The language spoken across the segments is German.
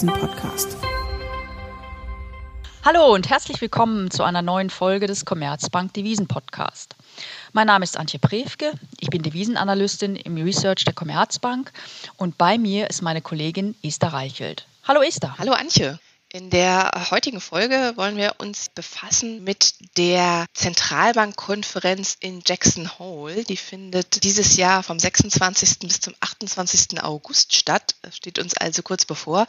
Devisen-Podcast. Hallo und herzlich willkommen zu einer neuen Folge des Commerzbank Devisen Podcast. Mein Name ist Antje Prewke, ich bin Devisenanalystin im Research der Commerzbank und bei mir ist meine Kollegin Esther Reichelt. Hallo Esther. Hallo Antje. In der heutigen Folge wollen wir uns befassen mit der Zentralbankkonferenz in Jackson Hole. Die findet dieses Jahr vom 26. bis zum 28. August statt. Das steht uns also kurz bevor.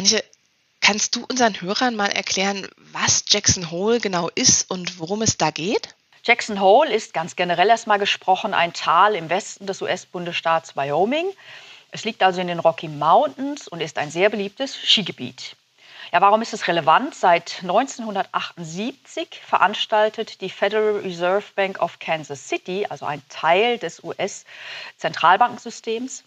Antje, kannst du unseren Hörern mal erklären, was Jackson Hole genau ist und worum es da geht? Jackson Hole ist ganz generell erstmal gesprochen ein Tal im Westen des US-Bundesstaats Wyoming. Es liegt also in den Rocky Mountains und ist ein sehr beliebtes Skigebiet. Ja, warum ist es relevant? Seit 1978 veranstaltet die Federal Reserve Bank of Kansas City, also ein Teil des US-Zentralbankensystems,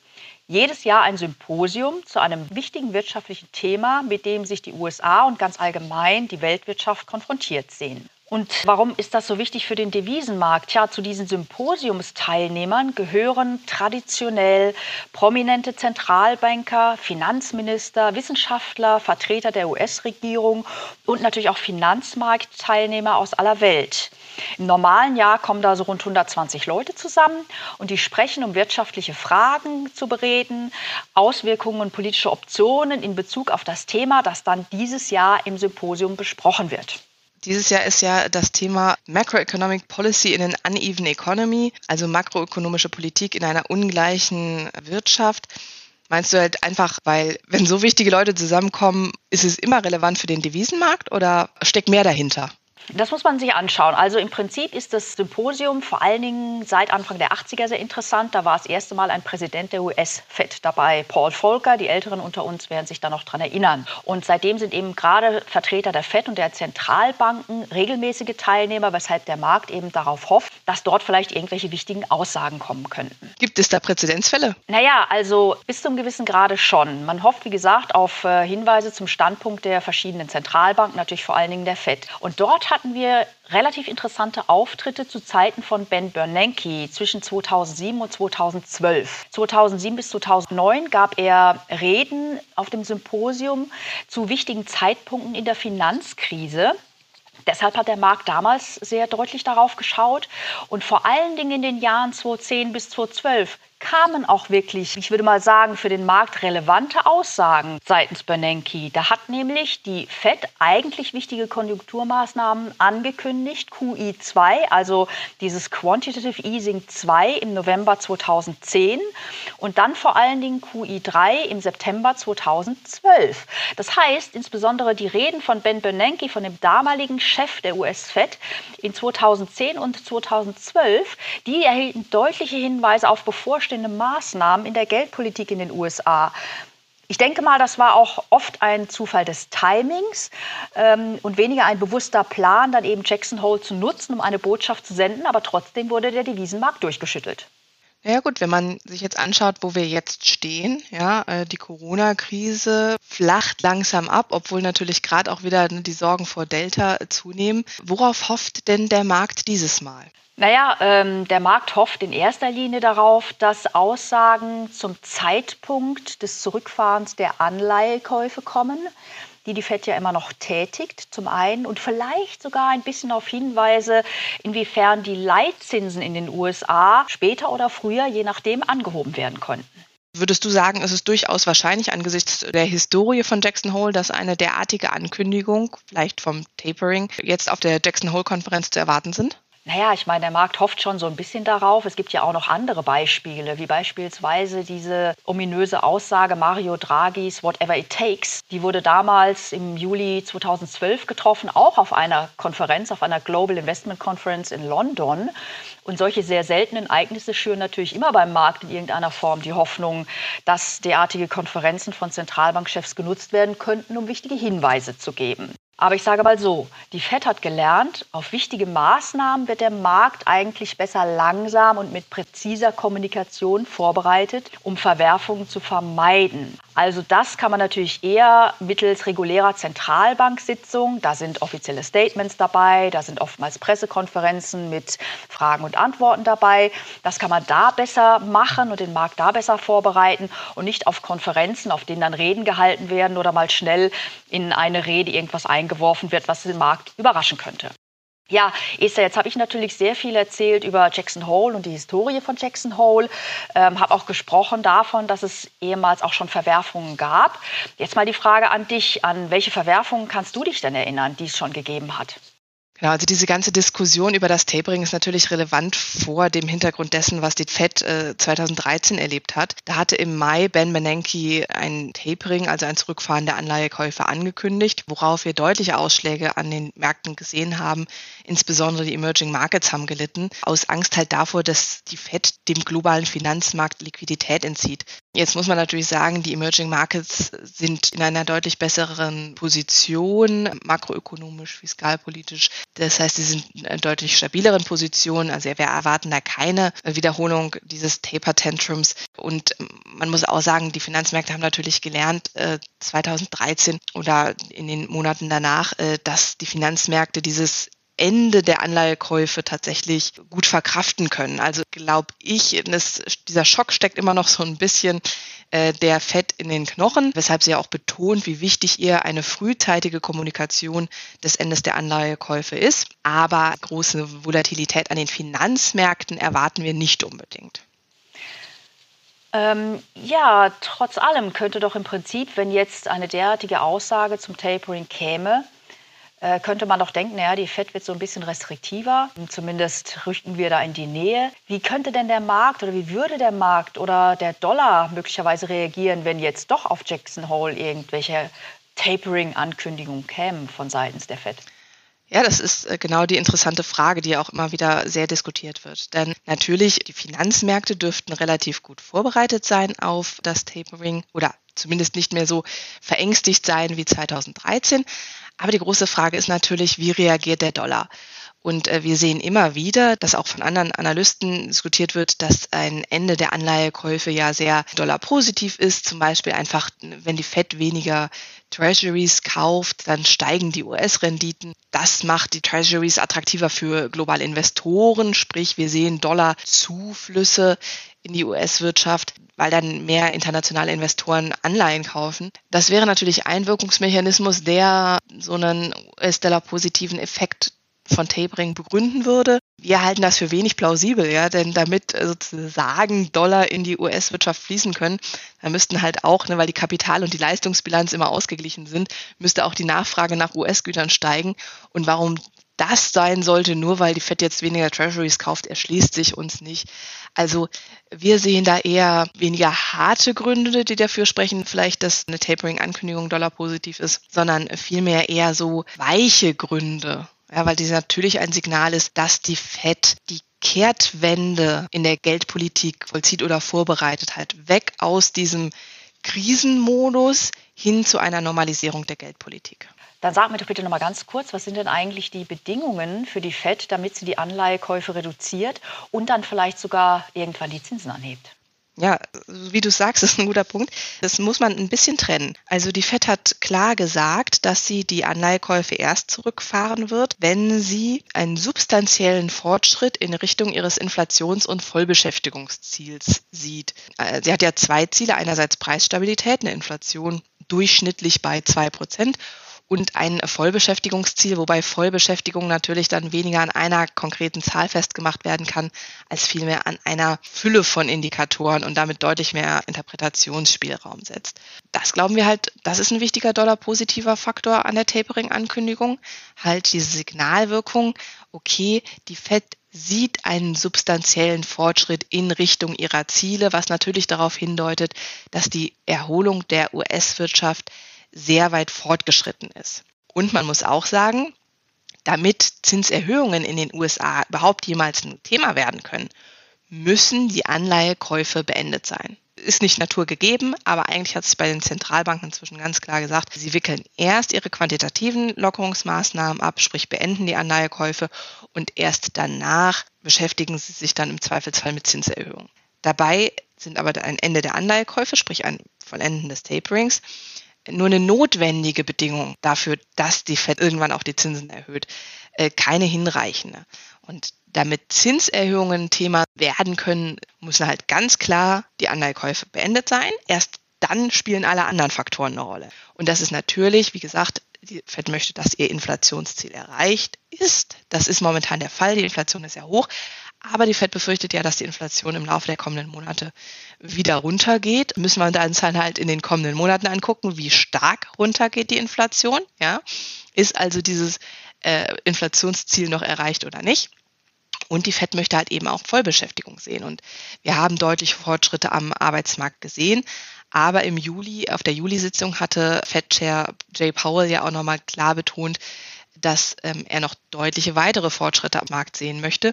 jedes Jahr ein Symposium zu einem wichtigen wirtschaftlichen Thema, mit dem sich die USA und ganz allgemein die Weltwirtschaft konfrontiert sehen. Und warum ist das so wichtig für den Devisenmarkt? Tja, zu diesen Symposiumsteilnehmern gehören traditionell prominente Zentralbanker, Finanzminister, Wissenschaftler, Vertreter der US-Regierung und natürlich auch Finanzmarktteilnehmer aus aller Welt. Im normalen Jahr kommen da so rund 120 Leute zusammen und die sprechen, um wirtschaftliche Fragen zu bereden, Auswirkungen und politische Optionen in Bezug auf das Thema, das dann dieses Jahr im Symposium besprochen wird. Dieses Jahr ist ja das Thema Macroeconomic Policy in an Uneven Economy, also makroökonomische Politik in einer ungleichen Wirtschaft. Meinst du halt einfach, weil wenn so wichtige Leute zusammenkommen, ist es immer relevant für den Devisenmarkt oder steckt mehr dahinter? Das muss man sich anschauen. Also im Prinzip ist das Symposium vor allen Dingen seit Anfang der 80er sehr interessant. Da war das erste Mal ein Präsident der US-Fed dabei, Paul Volcker. Die Älteren unter uns werden sich da noch dran erinnern. Und seitdem sind eben gerade Vertreter der Fed und der Zentralbanken regelmäßige Teilnehmer, weshalb der Markt eben darauf hofft, dass dort vielleicht irgendwelche wichtigen Aussagen kommen könnten. Gibt es da Präzedenzfälle? Naja, also bis zum gewissen Grade schon. Man hofft, wie gesagt, auf äh, Hinweise zum Standpunkt der verschiedenen Zentralbanken, natürlich vor allen Dingen der Fed. Und dort hatten wir relativ interessante Auftritte zu Zeiten von Ben Bernanke zwischen 2007 und 2012. 2007 bis 2009 gab er Reden auf dem Symposium zu wichtigen Zeitpunkten in der Finanzkrise. Deshalb hat der Markt damals sehr deutlich darauf geschaut und vor allen Dingen in den Jahren 2010 bis 2012 kamen auch wirklich, ich würde mal sagen, für den Markt relevante Aussagen seitens Bernanke. Da hat nämlich die Fed eigentlich wichtige Konjunkturmaßnahmen angekündigt, QE2, also dieses Quantitative Easing 2 im November 2010 und dann vor allen Dingen QE3 im September 2012. Das heißt, insbesondere die Reden von Ben Bernanke, von dem damaligen Chef der US-Fed in 2010 und 2012, die erhielten deutliche Hinweise auf bevorstehende bevorstehende Maßnahmen in der Geldpolitik in den USA. Ich denke mal, das war auch oft ein Zufall des Timings ähm, und weniger ein bewusster Plan, dann eben Jackson Hole zu nutzen, um eine Botschaft zu senden. Aber trotzdem wurde der Devisenmarkt durchgeschüttelt. Ja gut, wenn man sich jetzt anschaut, wo wir jetzt stehen, ja, äh, die Corona-Krise flacht langsam ab, obwohl natürlich gerade auch wieder die Sorgen vor Delta zunehmen. Worauf hofft denn der Markt dieses Mal? Naja, ähm, der Markt hofft in erster Linie darauf, dass Aussagen zum Zeitpunkt des Zurückfahrens der Anleihekäufe kommen, die die FED ja immer noch tätigt, zum einen, und vielleicht sogar ein bisschen auf Hinweise, inwiefern die Leitzinsen in den USA später oder früher, je nachdem, angehoben werden könnten. Würdest du sagen, es ist durchaus wahrscheinlich angesichts der Historie von Jackson Hole, dass eine derartige Ankündigung, vielleicht vom Tapering, jetzt auf der Jackson Hole-Konferenz zu erwarten sind? Naja, ich meine, der Markt hofft schon so ein bisschen darauf. Es gibt ja auch noch andere Beispiele, wie beispielsweise diese ominöse Aussage Mario Draghis Whatever It Takes. Die wurde damals im Juli 2012 getroffen, auch auf einer Konferenz, auf einer Global Investment Conference in London. Und solche sehr seltenen Ereignisse schüren natürlich immer beim Markt in irgendeiner Form die Hoffnung, dass derartige Konferenzen von Zentralbankchefs genutzt werden könnten, um wichtige Hinweise zu geben. Aber ich sage mal so, die FED hat gelernt, auf wichtige Maßnahmen wird der Markt eigentlich besser langsam und mit präziser Kommunikation vorbereitet, um Verwerfungen zu vermeiden. Also das kann man natürlich eher mittels regulärer Zentralbanksitzung, da sind offizielle Statements dabei, da sind oftmals Pressekonferenzen mit Fragen und Antworten dabei. Das kann man da besser machen und den Markt da besser vorbereiten und nicht auf Konferenzen, auf denen dann Reden gehalten werden oder mal schnell in eine Rede irgendwas eingeworfen wird, was den Markt überraschen könnte. Ja, Esther, jetzt habe ich natürlich sehr viel erzählt über Jackson Hole und die Historie von Jackson Hole. Ähm, habe auch gesprochen davon, dass es ehemals auch schon Verwerfungen gab. Jetzt mal die Frage an dich: An welche Verwerfungen kannst du dich denn erinnern, die es schon gegeben hat? Genau, also diese ganze Diskussion über das Tapering ist natürlich relevant vor dem Hintergrund dessen, was die Fed äh, 2013 erlebt hat. Da hatte im Mai Ben Bernanke ein Tapering, also ein Zurückfahren der Anleihekäufe angekündigt, worauf wir deutliche Ausschläge an den Märkten gesehen haben. Insbesondere die Emerging Markets haben gelitten, aus Angst halt davor, dass die Fed dem globalen Finanzmarkt Liquidität entzieht. Jetzt muss man natürlich sagen, die Emerging Markets sind in einer deutlich besseren Position, makroökonomisch, fiskalpolitisch. Das heißt, sie sind in einer deutlich stabileren Position. Also wir erwarten da keine Wiederholung dieses Taper-Tantrums. Und man muss auch sagen, die Finanzmärkte haben natürlich gelernt, 2013 äh, oder in den Monaten danach, äh, dass die Finanzmärkte dieses Ende der Anleihekäufe tatsächlich gut verkraften können. Also glaube ich, das, dieser Schock steckt immer noch so ein bisschen äh, der Fett in den Knochen, weshalb sie ja auch betont, wie wichtig ihr eine frühzeitige Kommunikation des Endes der Anleihekäufe ist. Aber große Volatilität an den Finanzmärkten erwarten wir nicht unbedingt. Ähm, ja, trotz allem könnte doch im Prinzip, wenn jetzt eine derartige Aussage zum Tapering käme, äh, könnte man doch denken, naja, die FED wird so ein bisschen restriktiver. Zumindest rüchten wir da in die Nähe. Wie könnte denn der Markt oder wie würde der Markt oder der Dollar möglicherweise reagieren, wenn jetzt doch auf Jackson Hole irgendwelche Tapering-Ankündigungen kämen von seitens der FED? Ja, das ist äh, genau die interessante Frage, die auch immer wieder sehr diskutiert wird. Denn natürlich, die Finanzmärkte dürften relativ gut vorbereitet sein auf das Tapering oder zumindest nicht mehr so verängstigt sein wie 2013. Aber die große Frage ist natürlich, wie reagiert der Dollar? Und äh, wir sehen immer wieder, dass auch von anderen Analysten diskutiert wird, dass ein Ende der Anleihekäufe ja sehr dollarpositiv ist. Zum Beispiel einfach, wenn die Fed weniger Treasuries kauft, dann steigen die US-Renditen. Das macht die Treasuries attraktiver für globale Investoren. Sprich, wir sehen Dollarzuflüsse in die US-Wirtschaft, weil dann mehr internationale Investoren Anleihen kaufen. Das wäre natürlich ein Wirkungsmechanismus, der so einen US-Dollar-positiven Effekt von Tapering begründen würde. Wir halten das für wenig plausibel, ja, denn damit äh, sozusagen Dollar in die US-Wirtschaft fließen können, dann müssten halt auch, ne, weil die Kapital- und die Leistungsbilanz immer ausgeglichen sind, müsste auch die Nachfrage nach US-Gütern steigen. Und warum das sein sollte, nur weil die Fed jetzt weniger Treasuries kauft, erschließt sich uns nicht. Also wir sehen da eher weniger harte Gründe, die dafür sprechen, vielleicht, dass eine Tapering-Ankündigung Dollar positiv ist, sondern vielmehr eher so weiche Gründe. Ja, weil dies natürlich ein Signal ist, dass die Fed die Kehrtwende in der Geldpolitik vollzieht oder vorbereitet hat. Weg aus diesem Krisenmodus hin zu einer Normalisierung der Geldpolitik. Dann sag mir doch bitte noch mal ganz kurz, was sind denn eigentlich die Bedingungen für die Fed, damit sie die Anleihekäufe reduziert und dann vielleicht sogar irgendwann die Zinsen anhebt? Ja, wie du sagst, ist ein guter Punkt. Das muss man ein bisschen trennen. Also die FED hat klar gesagt, dass sie die Anleihekäufe erst zurückfahren wird, wenn sie einen substanziellen Fortschritt in Richtung ihres Inflations- und Vollbeschäftigungsziels sieht. Äh, sie hat ja zwei Ziele. Einerseits Preisstabilität, eine Inflation durchschnittlich bei zwei Prozent und ein Vollbeschäftigungsziel, wobei Vollbeschäftigung natürlich dann weniger an einer konkreten Zahl festgemacht werden kann, als vielmehr an einer Fülle von Indikatoren und damit deutlich mehr Interpretationsspielraum setzt. Das glauben wir halt, das ist ein wichtiger Dollar-positiver Faktor an der Tapering-Ankündigung. Halt diese Signalwirkung, okay, die Fed sieht einen substanziellen Fortschritt in Richtung ihrer Ziele, was natürlich darauf hindeutet, dass die Erholung der US-Wirtschaft sehr weit fortgeschritten ist. Und man muss auch sagen, damit Zinserhöhungen in den USA überhaupt jemals ein Thema werden können, müssen die Anleihekäufe beendet sein. Ist nicht naturgegeben, aber eigentlich hat sich bei den Zentralbanken inzwischen ganz klar gesagt, sie wickeln erst ihre quantitativen Lockerungsmaßnahmen ab, sprich beenden die Anleihekäufe und erst danach beschäftigen sie sich dann im Zweifelsfall mit Zinserhöhungen. Dabei sind aber ein Ende der Anleihekäufe, sprich ein Vollenden des Taperings, nur eine notwendige Bedingung dafür, dass die Fed irgendwann auch die Zinsen erhöht, äh, keine hinreichende. Und damit Zinserhöhungen Thema werden können, müssen halt ganz klar die Anleihekäufe beendet sein. Erst dann spielen alle anderen Faktoren eine Rolle. Und das ist natürlich, wie gesagt, die Fed möchte, dass ihr Inflationsziel erreicht ist. Das ist momentan der Fall. Die Inflation ist ja hoch. Aber die Fed befürchtet ja, dass die Inflation im Laufe der kommenden Monate wieder runtergeht. Müssen wir uns dann halt in den kommenden Monaten angucken, wie stark runtergeht die Inflation. Ja? Ist also dieses äh, Inflationsziel noch erreicht oder nicht? Und die FED möchte halt eben auch Vollbeschäftigung sehen. Und wir haben deutliche Fortschritte am Arbeitsmarkt gesehen. Aber im Juli, auf der Juli-Sitzung hatte Fed-Chair Jay Powell ja auch nochmal klar betont, dass ähm, er noch deutliche weitere Fortschritte am Markt sehen möchte.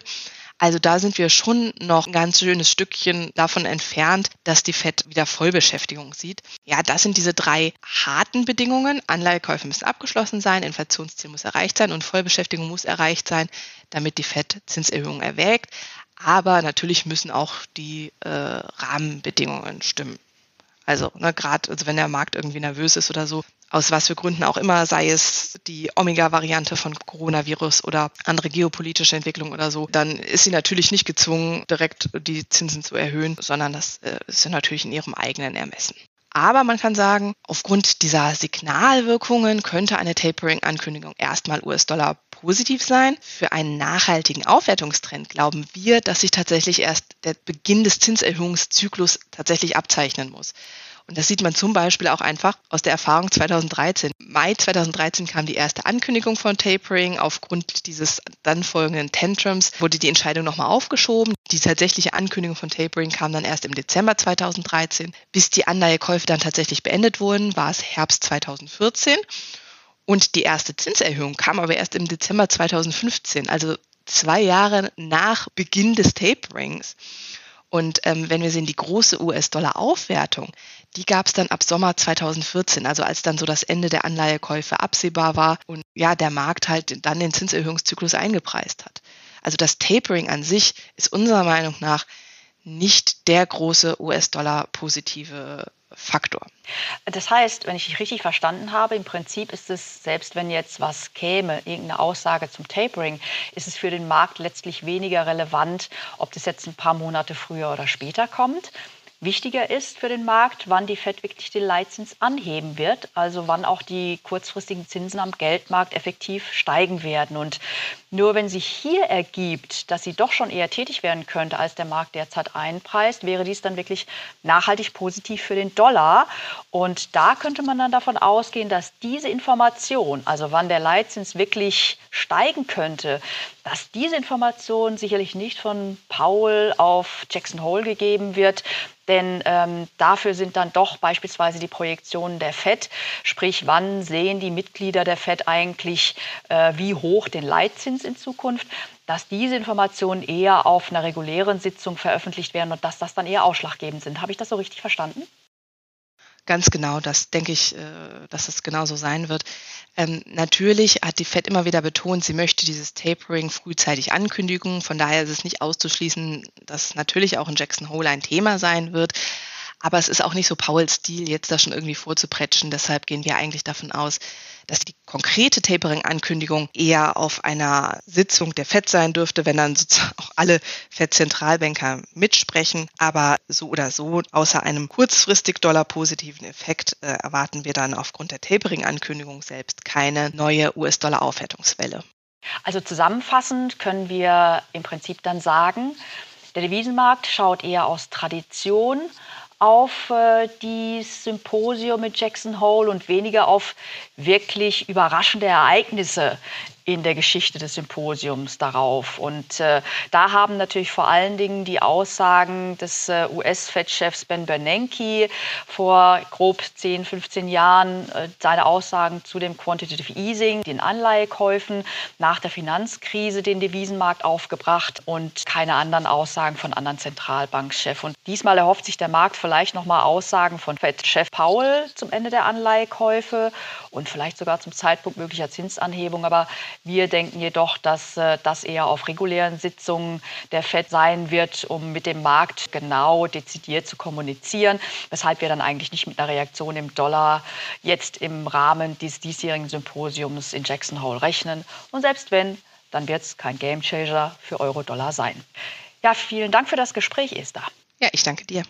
Also da sind wir schon noch ein ganz schönes Stückchen davon entfernt, dass die FED wieder Vollbeschäftigung sieht. Ja, das sind diese drei harten Bedingungen. Anleihekäufe müssen abgeschlossen sein, Inflationsziel muss erreicht sein und Vollbeschäftigung muss erreicht sein, damit die FED Zinserhöhungen erwägt. Aber natürlich müssen auch die äh, Rahmenbedingungen stimmen. Also ne, gerade also wenn der Markt irgendwie nervös ist oder so, aus was für Gründen auch immer, sei es die Omega-Variante von Coronavirus oder andere geopolitische Entwicklung oder so, dann ist sie natürlich nicht gezwungen, direkt die Zinsen zu erhöhen, sondern das äh, ist natürlich in ihrem eigenen Ermessen. Aber man kann sagen, aufgrund dieser Signalwirkungen könnte eine Tapering-Ankündigung erstmal US-Dollar positiv sein. Für einen nachhaltigen Aufwertungstrend glauben wir, dass sich tatsächlich erst der Beginn des Zinserhöhungszyklus tatsächlich abzeichnen muss. Und das sieht man zum Beispiel auch einfach aus der Erfahrung 2013. Mai 2013 kam die erste Ankündigung von Tapering. Aufgrund dieses dann folgenden Tantrums wurde die Entscheidung nochmal aufgeschoben. Die tatsächliche Ankündigung von Tapering kam dann erst im Dezember 2013. Bis die Anleihekäufe dann tatsächlich beendet wurden, war es Herbst 2014. Und die erste Zinserhöhung kam aber erst im Dezember 2015, also zwei Jahre nach Beginn des Taperings. Und ähm, wenn wir sehen, die große US-Dollar-Aufwertung, die gab es dann ab Sommer 2014, also als dann so das Ende der Anleihekäufe absehbar war und ja, der Markt halt dann den Zinserhöhungszyklus eingepreist hat. Also das Tapering an sich ist unserer Meinung nach nicht der große US-Dollar-positive Faktor. Das heißt, wenn ich dich richtig verstanden habe, im Prinzip ist es, selbst wenn jetzt was käme, irgendeine Aussage zum Tapering, ist es für den Markt letztlich weniger relevant, ob das jetzt ein paar Monate früher oder später kommt. Wichtiger ist für den Markt, wann die Fed wirklich den Leitzins anheben wird, also wann auch die kurzfristigen Zinsen am Geldmarkt effektiv steigen werden. Und nur wenn sich hier ergibt, dass sie doch schon eher tätig werden könnte, als der Markt derzeit einpreist, wäre dies dann wirklich nachhaltig positiv für den Dollar. Und da könnte man dann davon ausgehen, dass diese Information, also wann der Leitzins wirklich steigen könnte, dass diese Information sicherlich nicht von Paul auf Jackson Hole gegeben wird, denn ähm, dafür sind dann doch beispielsweise die Projektionen der FED, sprich wann sehen die Mitglieder der FED eigentlich, äh, wie hoch den Leitzins in Zukunft, dass diese Informationen eher auf einer regulären Sitzung veröffentlicht werden und dass das dann eher ausschlaggebend sind. Habe ich das so richtig verstanden? Ganz genau, das denke ich, äh, dass das genauso sein wird. Ähm, natürlich hat die Fed immer wieder betont, sie möchte dieses Tapering frühzeitig ankündigen. Von daher ist es nicht auszuschließen, dass natürlich auch in Jackson Hole ein Thema sein wird. Aber es ist auch nicht so Pauls Stil, jetzt da schon irgendwie vorzupretschen. Deshalb gehen wir eigentlich davon aus, dass die konkrete Tapering-Ankündigung eher auf einer Sitzung der FED sein dürfte, wenn dann sozusagen auch alle FED-Zentralbanker mitsprechen. Aber so oder so, außer einem kurzfristig dollarpositiven Effekt, äh, erwarten wir dann aufgrund der Tapering-Ankündigung selbst keine neue US-Dollar-Aufwertungswelle. Also zusammenfassend können wir im Prinzip dann sagen, der Devisenmarkt schaut eher aus Tradition auf äh, die Symposium mit Jackson Hole und weniger auf wirklich überraschende Ereignisse in der Geschichte des Symposiums darauf. Und äh, da haben natürlich vor allen Dingen die Aussagen des äh, US-Fed-Chefs Ben Bernanke vor grob 10, 15 Jahren, äh, seine Aussagen zu dem Quantitative Easing, den Anleihekäufen nach der Finanzkrise den Devisenmarkt aufgebracht und keine anderen Aussagen von anderen Zentralbankchefs. Und diesmal erhofft sich der Markt vielleicht nochmal Aussagen von Fed-Chef Powell zum Ende der Anleihekäufe und vielleicht sogar zum Zeitpunkt möglicher Zinsanhebung. Aber Wir denken jedoch, dass äh, das eher auf regulären Sitzungen der FED sein wird, um mit dem Markt genau dezidiert zu kommunizieren, weshalb wir dann eigentlich nicht mit einer Reaktion im Dollar jetzt im Rahmen dieses diesjährigen Symposiums in Jackson Hole rechnen. Und selbst wenn, dann wird es kein Gamechanger für Euro-Dollar sein. Ja, vielen Dank für das Gespräch, Esther. Ja, ich danke dir.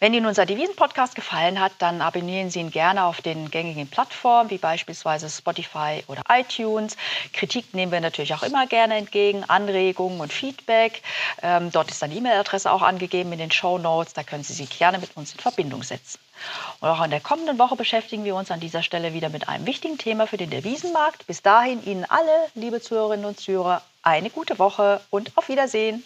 Wenn Ihnen unser Devisen-Podcast gefallen hat, dann abonnieren Sie ihn gerne auf den gängigen Plattformen wie beispielsweise Spotify oder iTunes. Kritik nehmen wir natürlich auch immer gerne entgegen, Anregungen und Feedback. Ähm, dort ist dann die E-Mail-Adresse auch angegeben in den Show Notes. Da können Sie sich gerne mit uns in Verbindung setzen. Und auch in der kommenden Woche beschäftigen wir uns an dieser Stelle wieder mit einem wichtigen Thema für den Devisenmarkt. Bis dahin Ihnen alle, liebe Zuhörerinnen und Zuhörer, eine gute Woche und auf Wiedersehen.